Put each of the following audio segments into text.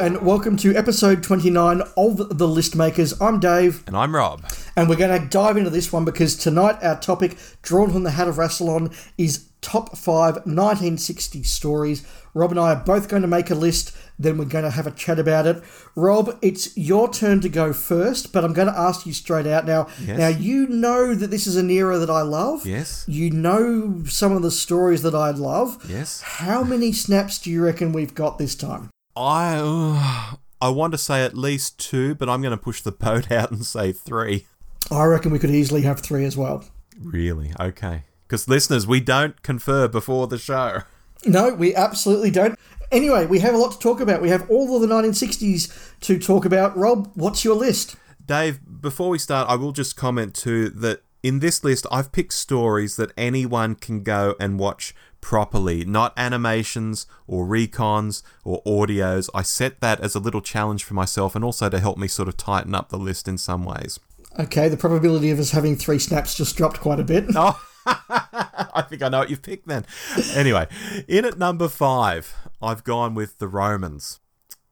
and welcome to episode 29 of The List Makers. I'm Dave. And I'm Rob. And we're going to dive into this one because tonight our topic, drawn from the Hat of Rassilon, is top five 1960 stories. Rob and I are both going to make a list, then we're going to have a chat about it. Rob, it's your turn to go first, but I'm going to ask you straight out now. Yes. Now, you know that this is an era that I love. Yes. You know some of the stories that I love. Yes. How many snaps do you reckon we've got this time? I uh, I want to say at least two, but I'm going to push the boat out and say three. I reckon we could easily have three as well. Really? Okay. Because listeners, we don't confer before the show. No, we absolutely don't. Anyway, we have a lot to talk about. We have all of the 1960s to talk about. Rob, what's your list? Dave, before we start, I will just comment too that in this list, I've picked stories that anyone can go and watch properly, not animations or recons or audios. I set that as a little challenge for myself and also to help me sort of tighten up the list in some ways. Okay, the probability of us having three snaps just dropped quite a bit. Oh, I think I know what you've picked then. Anyway, in at number five, I've gone with the Romans.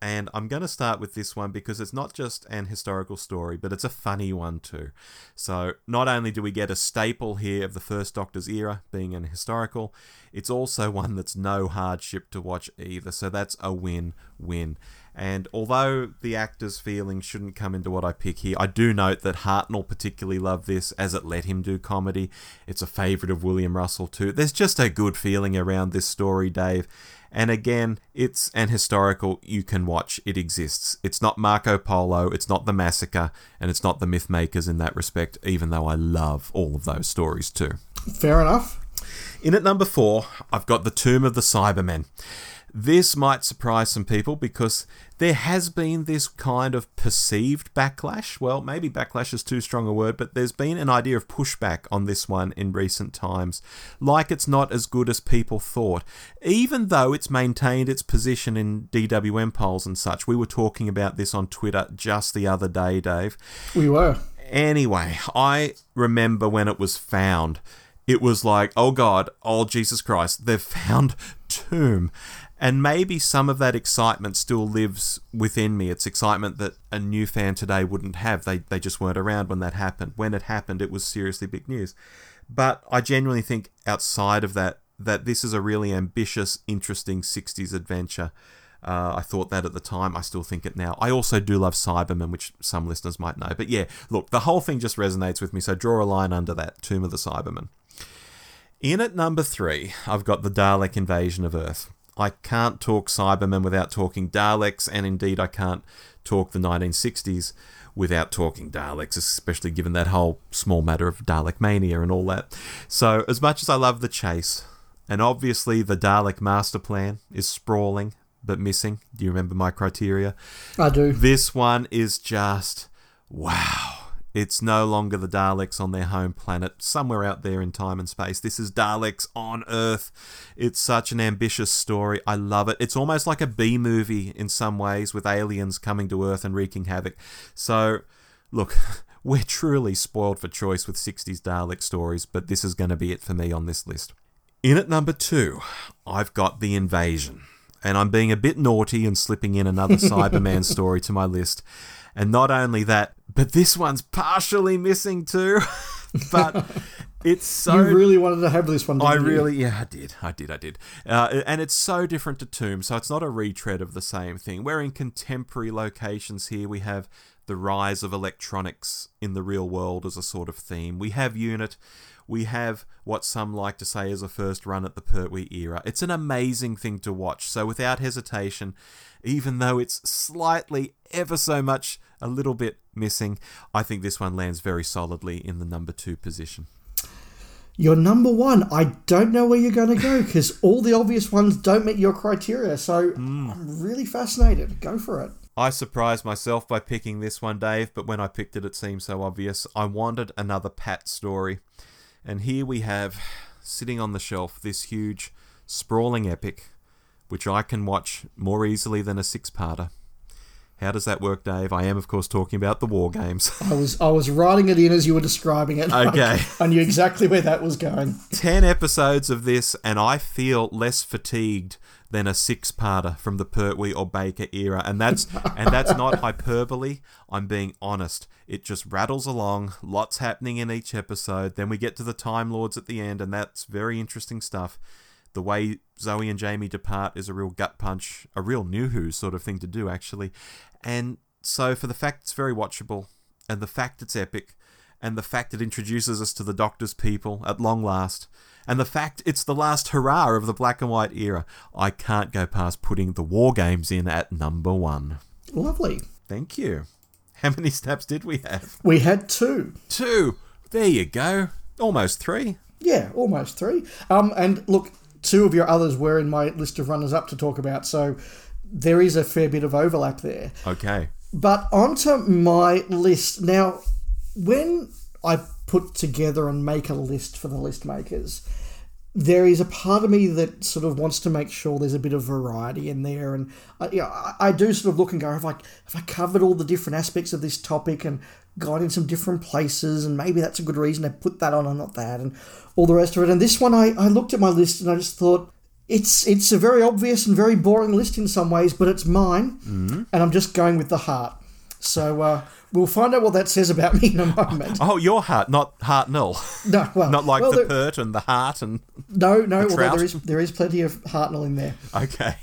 And I'm going to start with this one because it's not just an historical story, but it's a funny one too. So, not only do we get a staple here of the First Doctor's era being an historical, it's also one that's no hardship to watch either. So, that's a win win. And although the actor's feelings shouldn't come into what I pick here, I do note that Hartnell particularly loved this as it let him do comedy. It's a favourite of William Russell too. There's just a good feeling around this story, Dave. And again, it's an historical you can watch. It exists. It's not Marco Polo, it's not The Massacre, and it's not The Myth Makers in that respect, even though I love all of those stories too. Fair enough. In at number four, I've got The Tomb of the Cybermen. This might surprise some people because there has been this kind of perceived backlash. Well, maybe backlash is too strong a word, but there's been an idea of pushback on this one in recent times. Like it's not as good as people thought, even though it's maintained its position in DWM polls and such. We were talking about this on Twitter just the other day, Dave. We were. Anyway, I remember when it was found. It was like, oh God, oh Jesus Christ, they've found Tomb. And maybe some of that excitement still lives within me. It's excitement that a new fan today wouldn't have. They, they just weren't around when that happened. When it happened, it was seriously big news. But I genuinely think outside of that, that this is a really ambitious, interesting 60s adventure. Uh, I thought that at the time. I still think it now. I also do love Cybermen, which some listeners might know. But yeah, look, the whole thing just resonates with me. So draw a line under that Tomb of the Cybermen. In at number three, I've got the Dalek invasion of Earth. I can't talk Cybermen without talking Daleks, and indeed I can't talk the 1960s without talking Daleks, especially given that whole small matter of Dalek mania and all that. So, as much as I love the chase, and obviously the Dalek master plan is sprawling but missing. Do you remember my criteria? I do. This one is just wow. It's no longer the Daleks on their home planet, somewhere out there in time and space. This is Daleks on Earth. It's such an ambitious story. I love it. It's almost like a B movie in some ways, with aliens coming to Earth and wreaking havoc. So, look, we're truly spoiled for choice with 60s Dalek stories, but this is going to be it for me on this list. In at number two, I've got The Invasion. And I'm being a bit naughty and slipping in another Cyberman story to my list. And not only that, but this one's partially missing too. but it's so. You really wanted to have this one. I didn't you? really, yeah, I did, I did, I did, uh, and it's so different to Tomb, so it's not a retread of the same thing. We're in contemporary locations here. We have the rise of electronics in the real world as a sort of theme. We have Unit. We have what some like to say is a first run at the Pertwee era. It's an amazing thing to watch. So without hesitation, even though it's slightly, ever so much, a little bit missing, I think this one lands very solidly in the number two position. Your number one, I don't know where you're going to go because all the obvious ones don't meet your criteria. So hmm. I'm really fascinated. Go for it. I surprised myself by picking this one, Dave, but when I picked it, it seemed so obvious. I wanted another Pat story. And here we have, sitting on the shelf, this huge, sprawling epic, which I can watch more easily than a six parter. How does that work, Dave? I am, of course, talking about the war games. I was I was writing it in as you were describing it. Okay. I knew exactly where that was going. 10 episodes of this, and I feel less fatigued than a six-parter from the Pertwee or Baker era, and that's and that's not hyperbole. I'm being honest. It just rattles along, lots happening in each episode. Then we get to the Time Lords at the end, and that's very interesting stuff. The way Zoe and Jamie depart is a real gut punch, a real new who sort of thing to do, actually. And so, for the fact it's very watchable, and the fact it's epic, and the fact it introduces us to the Doctor's people at long last, and the fact it's the last hurrah of the black and white era, I can't go past putting the War Games in at number one. Lovely. Thank you. How many snaps did we have? We had two. Two. There you go. Almost three. Yeah, almost three. Um, and look, two of your others were in my list of runners up to talk about, so there is a fair bit of overlap there. Okay. But onto my list. Now, when I put together and make a list for the list makers, there is a part of me that sort of wants to make sure there's a bit of variety in there, and I, you know, I, I do sort of look and go, have I have I covered all the different aspects of this topic and gone in some different places, and maybe that's a good reason to put that on and not that, and all the rest of it. And this one, I, I looked at my list and I just thought it's it's a very obvious and very boring list in some ways, but it's mine, mm-hmm. and I'm just going with the heart. So uh, we'll find out what that says about me in a moment. Oh, your heart, not Hartnell. No, well, not like well, the there, Pert and the Heart and no, no. the Although there is there is plenty of heart Hartnell in there. Okay.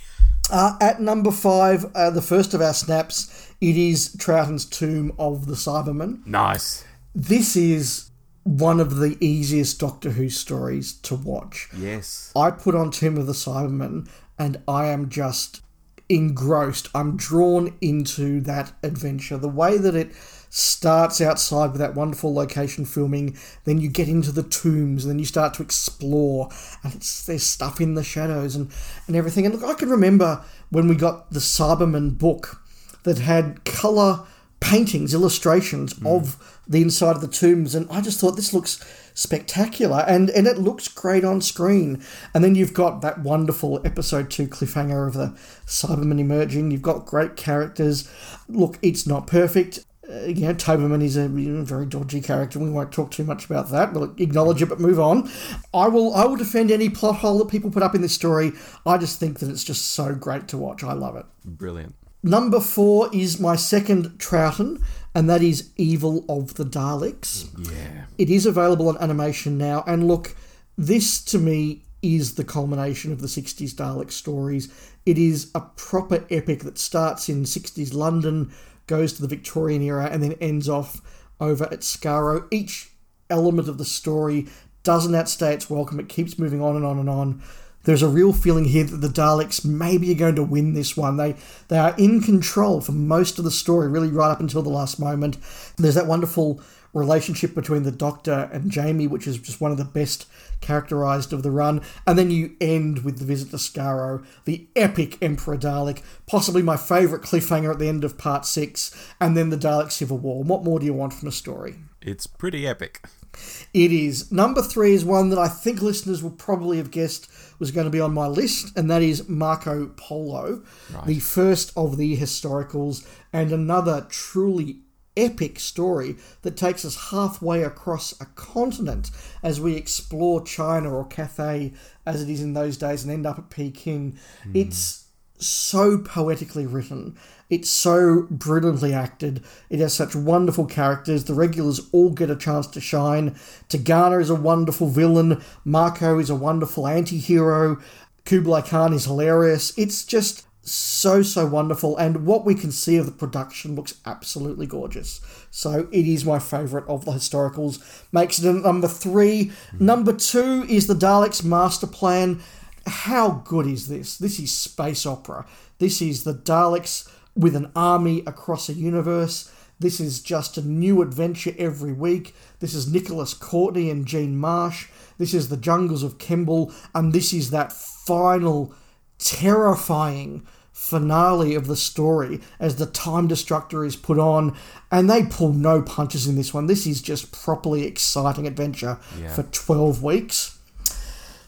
Uh, at number five, uh, the first of our snaps, it is Troughton's Tomb of the Cybermen. Nice. This is one of the easiest Doctor Who stories to watch. Yes. I put on Tomb of the Cybermen and I am just engrossed. I'm drawn into that adventure. The way that it starts outside with that wonderful location filming, then you get into the tombs, and then you start to explore, and it's, there's stuff in the shadows and, and everything. And look, I can remember when we got the Cyberman book that had colour paintings, illustrations of the inside of the tombs, and I just thought this looks spectacular and, and it looks great on screen. And then you've got that wonderful episode two cliffhanger of the Cybermen emerging. You've got great characters. Look, it's not perfect. Uh, you know, Toberman is a you know, very dodgy character. We won't talk too much about that. We'll acknowledge it, but move on. I will. I will defend any plot hole that people put up in this story. I just think that it's just so great to watch. I love it. Brilliant. Number four is my second Troughton, and that is Evil of the Daleks. Yeah. It is available on animation now, and look, this to me is the culmination of the 60s Dalek stories. It is a proper epic that starts in 60s London, goes to the Victorian era, and then ends off over at Skaro. Each element of the story doesn't outstay its welcome, it keeps moving on and on and on. There's a real feeling here that the Daleks maybe are going to win this one. They they are in control for most of the story, really right up until the last moment. There's that wonderful relationship between the Doctor and Jamie, which is just one of the best characterized of the run. And then you end with the visit to Skaro, the epic Emperor Dalek, possibly my favourite cliffhanger at the end of part six, and then the Dalek Civil War. What more do you want from a story? It's pretty epic. It is. Number three is one that I think listeners will probably have guessed was going to be on my list, and that is Marco Polo, the first of the historicals, and another truly epic story that takes us halfway across a continent as we explore China or Cathay as it is in those days and end up at Peking. Hmm. It's so poetically written. It's so brilliantly acted. It has such wonderful characters. The regulars all get a chance to shine. Tegana is a wonderful villain. Marco is a wonderful anti hero. Kublai Khan is hilarious. It's just so, so wonderful. And what we can see of the production looks absolutely gorgeous. So it is my favourite of the historicals. Makes it number three. Number two is the Daleks Master Plan. How good is this? This is space opera. This is the Daleks with an army across a universe. This is just a new adventure every week. This is Nicholas Courtney and Jean Marsh. This is the jungles of Kembel, and this is that final terrifying finale of the story as the time destructor is put on and they pull no punches in this one this is just properly exciting adventure Yeah. for 12 weeks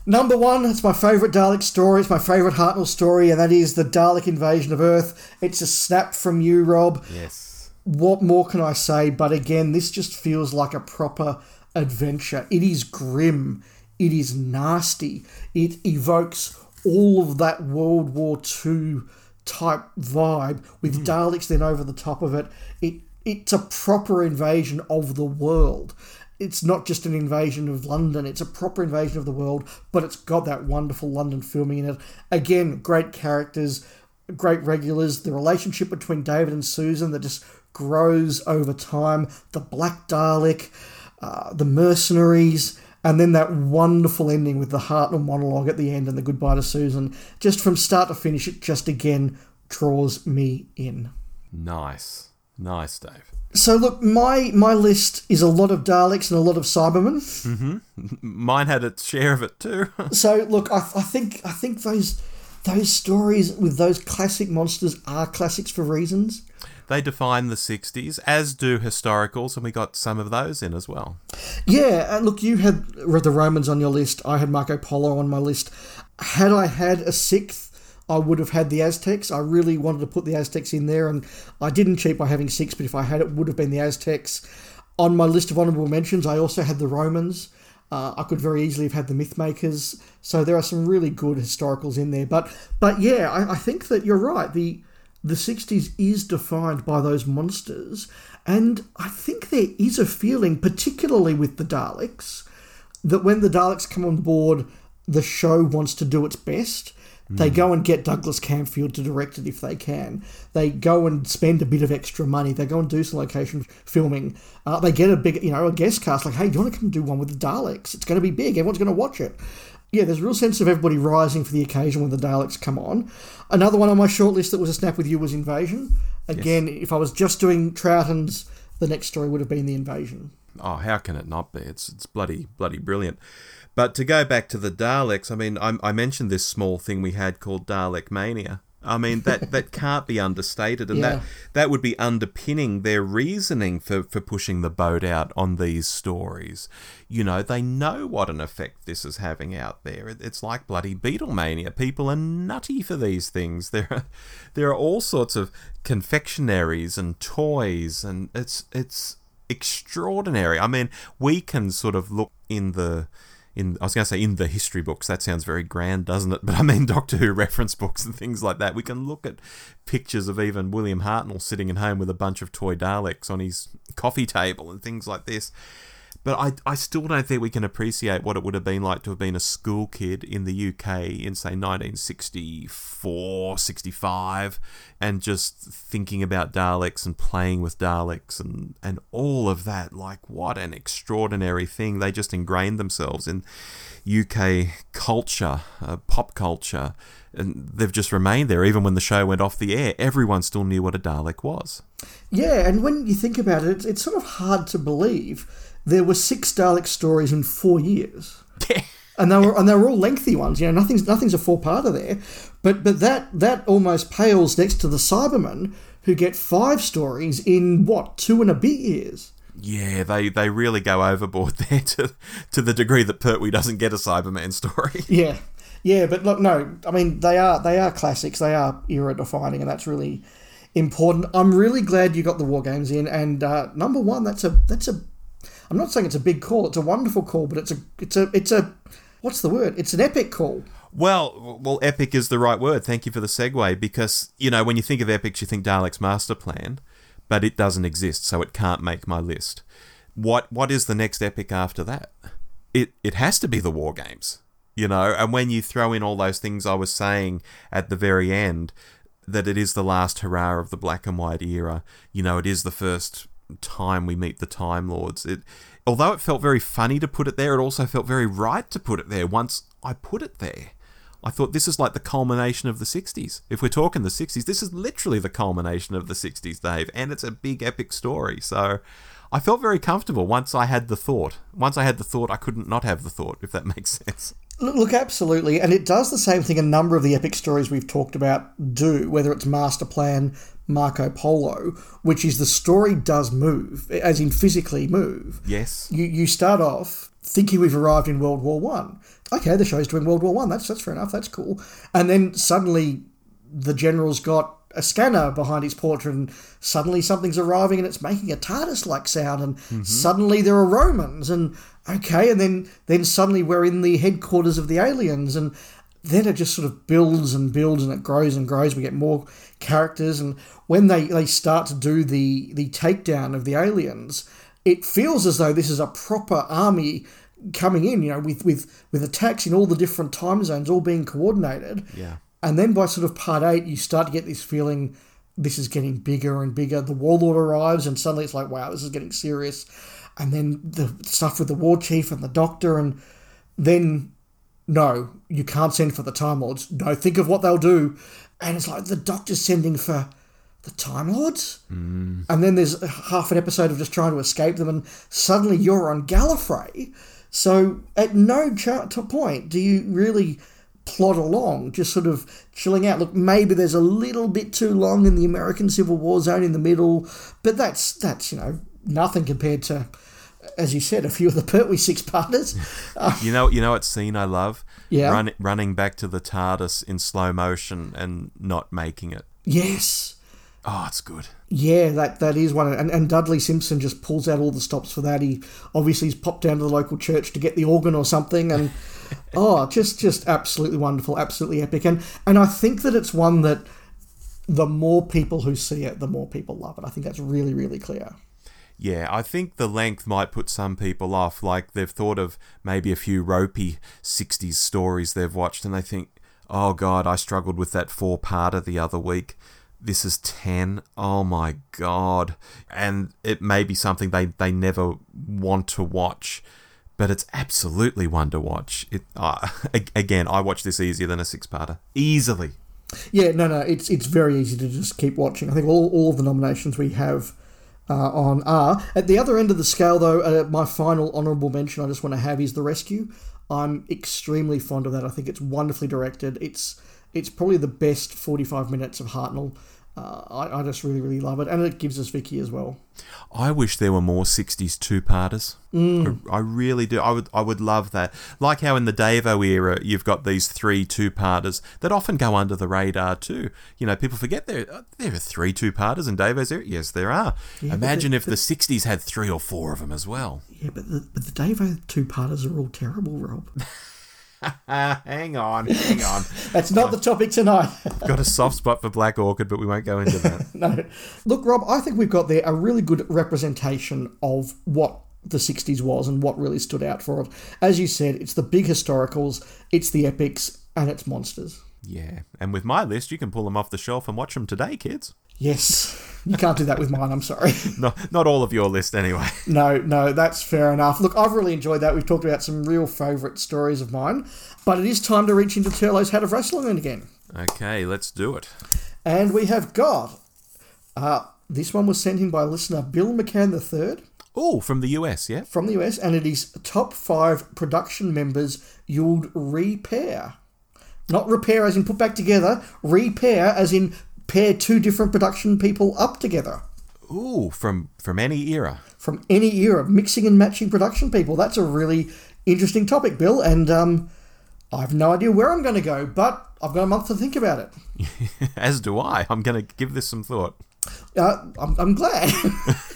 Number one, it's my favourite Dalek story. It's my favourite Hartnell story, and that is the Dalek invasion of Earth. It's a snap from you, Rob. Yes. What more can I say? But again, this just feels like a proper adventure. It is grim. It is nasty. It evokes all of that World War II type vibe with mm. Daleks then over the top of it. It it's a proper invasion of the world. It's not just an invasion of London, it's a proper invasion of the world, but it's got that wonderful London filming in it. Again, great characters, great regulars, the relationship between David and Susan that just grows over time, the Black Dalek, uh, the mercenaries, and then that wonderful ending with the Hartnell monologue at the end and the goodbye to Susan. Just from start to finish, it just again draws me in. Nice. Nice, Dave. So look, my my list is a lot of Daleks and a lot of Cybermen. Mm-hmm. Mine had its share of it too. So look, I, I think I think those those stories with those classic monsters are classics for reasons. they define the 60s, as do historicals, and we got some of those in as well. Yeah, and look, you had the Romans on your list. I had Marco Polo on my list. Had I had a sixth, I would have had the Aztecs. I really wanted to put the Aztecs in there, and I didn't cheat by having six. But if I had it, would have been the Aztecs. On my list of honourable mentions, I also had the Romans. Uh, I could very easily have had the Mythmakers. So there are some really good historicals in there. But but yeah, I, I think that you're right. The the 60s is defined by those monsters, and I think there is a feeling, particularly with the Daleks, that when the Daleks come on board, the show wants to do its best. They go and get Douglas Camfield to direct it if they can. They go and spend a bit of extra money. They go and do some location filming. Uh, they get a big, you know, a guest cast like, hey, do you want to come do one with the Daleks? It's going to be big. Everyone's going to watch it. Yeah, there's a real sense of everybody rising for the occasion when the Daleks come on. Another one on my shortlist that was a snap with you was Invasion. Again, if I was just doing Troughton's, the next story would have been the Invasion. Oh, how can it not be? It's it's bloody bloody brilliant. But to go back to the Daleks, I mean, I, I mentioned this small thing we had called Dalek Mania. I mean that that can't be understated, and Yeah. that that would be underpinning their reasoning for for pushing the boat out on these stories. You know, they know what an effect this is having out there. It, it's like bloody Beatlemania. People are nutty for these things. There are there are all sorts of confectionaries and toys, and it's it's extraordinary. I mean, we can sort of look in the in I was going to say in the history books. That sounds very grand, doesn't it? But I mean Doctor Who reference books and things like that. We can look at pictures of even William Hartnell sitting at home with a bunch of toy Daleks on his coffee table and things like this. But I, I still don't think we can appreciate what it would have been like to have been a school kid in the UK in, say, 1964, 65, and just thinking about Daleks and playing with Daleks and, and all of that. Like, what an extraordinary thing. They just ingrained themselves in UK culture, uh, pop culture, and they've just remained there. Even when the show went off the air, everyone still knew what a Dalek was. Yeah, and when you think about it, it's, it's sort of hard to believe there were six Dalek stories in four years. and they were and they were all lengthy ones. You know, nothing's nothing's a four parter there, but but that that almost pales next to the Cybermen who get five stories in what two and a bit years. Yeah, they, they really go overboard there to to the degree that Pertwee doesn't get a Cyberman story. Yeah, yeah, but look, no, I mean they are they are classics. They are era defining, and that's really important. I'm really glad you got the war games in. And uh, number one, that's a that's a. I'm not saying it's a big call. It's a wonderful call, but it's a it's a it's a what's the word? It's an epic call. Well, well, epic is the right word. Thank you for the segue because you know when you think of epics, you think Dalek's master plan, but it doesn't exist, so it can't make my list. What what is the next epic after that? It it has to be the War Games, you know. And when you throw in all those things I was saying at the very end, that it is the last hurrah of the black and white era. You know, it is the first time we meet the Time Lords. It, although it felt very funny to put it there, it also felt very right to put it there. Once I put it there, I thought this is like the culmination of the '60s. If we're talking the '60s, this is literally the culmination of the '60s, Dave, and it's a big epic story. So. I felt very comfortable once I had the thought. Once I had the thought, I couldn't not have the thought, if that makes sense. Look, absolutely, and it does the same thing. A number of the epic stories we've talked about do, whether it's Master Plan, Marco Polo, which is the story does move, as in physically move. Yes. You you start off thinking we've arrived in World War One. Okay, the show's doing World War One. That's that's fair enough. That's cool. And then suddenly, the general's got a scanner behind his portrait, and suddenly something's arriving, and it's making a TARDIS-like sound, and mm-hmm. suddenly there are Romans, and okay, and then then suddenly we're in the headquarters of the aliens, and then it just sort of builds and builds and it grows and grows. We get more characters, and when they, they start to do the the takedown of the aliens, it feels as though this is a proper army coming in. You know, with with with attacks in all the different time zones, all being coordinated. Yeah. And then by sort of part eight, you start to get this feeling this is getting bigger and bigger. The warlord arrives, and suddenly it's like, wow, this is getting serious. And then the stuff with the war chief and the doctor, and then no, you can't send for the Time Lords. No, think of what they'll do. And it's like the doctor's sending for the Time Lords? Mm. And then there's half an episode of just trying to escape them, and suddenly you're on Gallifrey. So at no ch- point do you really plod along, just sort of chilling out. Look, maybe there's a little bit too long in the American Civil War zone in the middle, but that's that's you know nothing compared to, as you said, a few of the Pertwee six parters. Uh, you know, you know what scene I love? Yeah, Run, running back to the TARDIS in slow motion and not making it. Yes. Oh, it's good. Yeah, that that is one, and, and Dudley Simpson just pulls out all the stops for that. He obviously he's popped down to the local church to get the organ or something, and oh, just just absolutely wonderful, absolutely epic, and and I think that it's one that the more people who see it, the more people love it. I think that's really really clear. Yeah, I think the length might put some people off. Like they've thought of maybe a few ropey 60s stories they've watched and they think, oh God, I struggled with that four parter the other week. This is 10. Oh my God. And it may be something they, they never want to watch but it's absolutely one to watch. It uh, again, I watch this easier than a six-parter, easily. Yeah, no, no, it's it's very easy to just keep watching. I think all all the nominations we have uh, on are at the other end of the scale. Though, uh, my final honourable mention I just want to have is the Rescue. I'm extremely fond of that. I think it's wonderfully directed. It's it's probably the best 45 minutes of Hartnell uh, I, I just really, really love it. And it gives us Vicki as well. I wish there were more 60s two-parters. Mm. I, I, really do. I would I would love that. Like how in the Davo era, you've got these three two-parters that often go under the radar too. You know, people forget there, uh, there are three two-parters in Davo's era. Yes, there are. Yeah, Imagine the, if the, the, 60s had three or four of them as well. Yeah, but the, but the Davo two-parters are all terrible, Rob. hang on, hang on. That's not the topic tonight. got a soft spot for Black Orchid, but we won't go into that. no. Look, Rob, I think we've got there a really good representation of what the 60s was and what really stood out for it. As you said, it's the big historicals, it's the epics, and it's monsters. Yeah, and with my list, you can pull them off the shelf and watch them today, kids. Yes. You can't do that with mine, I'm sorry. no, not all of your list, anyway. No, no, that's fair enough. Look, I've really enjoyed that. We've talked about some real favourite stories of mine, but it is time to reach into Turlough's Hat of Rassilon again. Okay, let's do it. And we have got. Uh, this one was sent in by listener Bill McCann III. Oh, from the US, yeah? From the US, and it is top five production members you'd repair. Not repair as in put back together, repair as in pair two different production people up together. Ooh, from from any era. From any era, mixing and matching production people. That's a really interesting topic, Bill. And um, I have no idea where I'm going to go, but I've got a month to think about it. As do I. I'm going to give this some thought. Uh, I'm, I'm glad.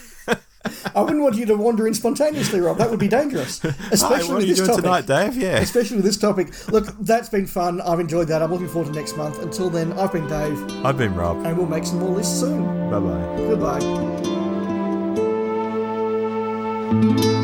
I wouldn't want you to wander in spontaneously, Rob. That would be dangerous. Especially Hi, with this topic. tonight, Dave? Yeah. Especially with this topic. Look, that's been fun. I've enjoyed that. I'm looking forward to next month. Until then, I've been Dave. I've been Rob. And we'll make some more lists soon. Bye bye. Goodbye.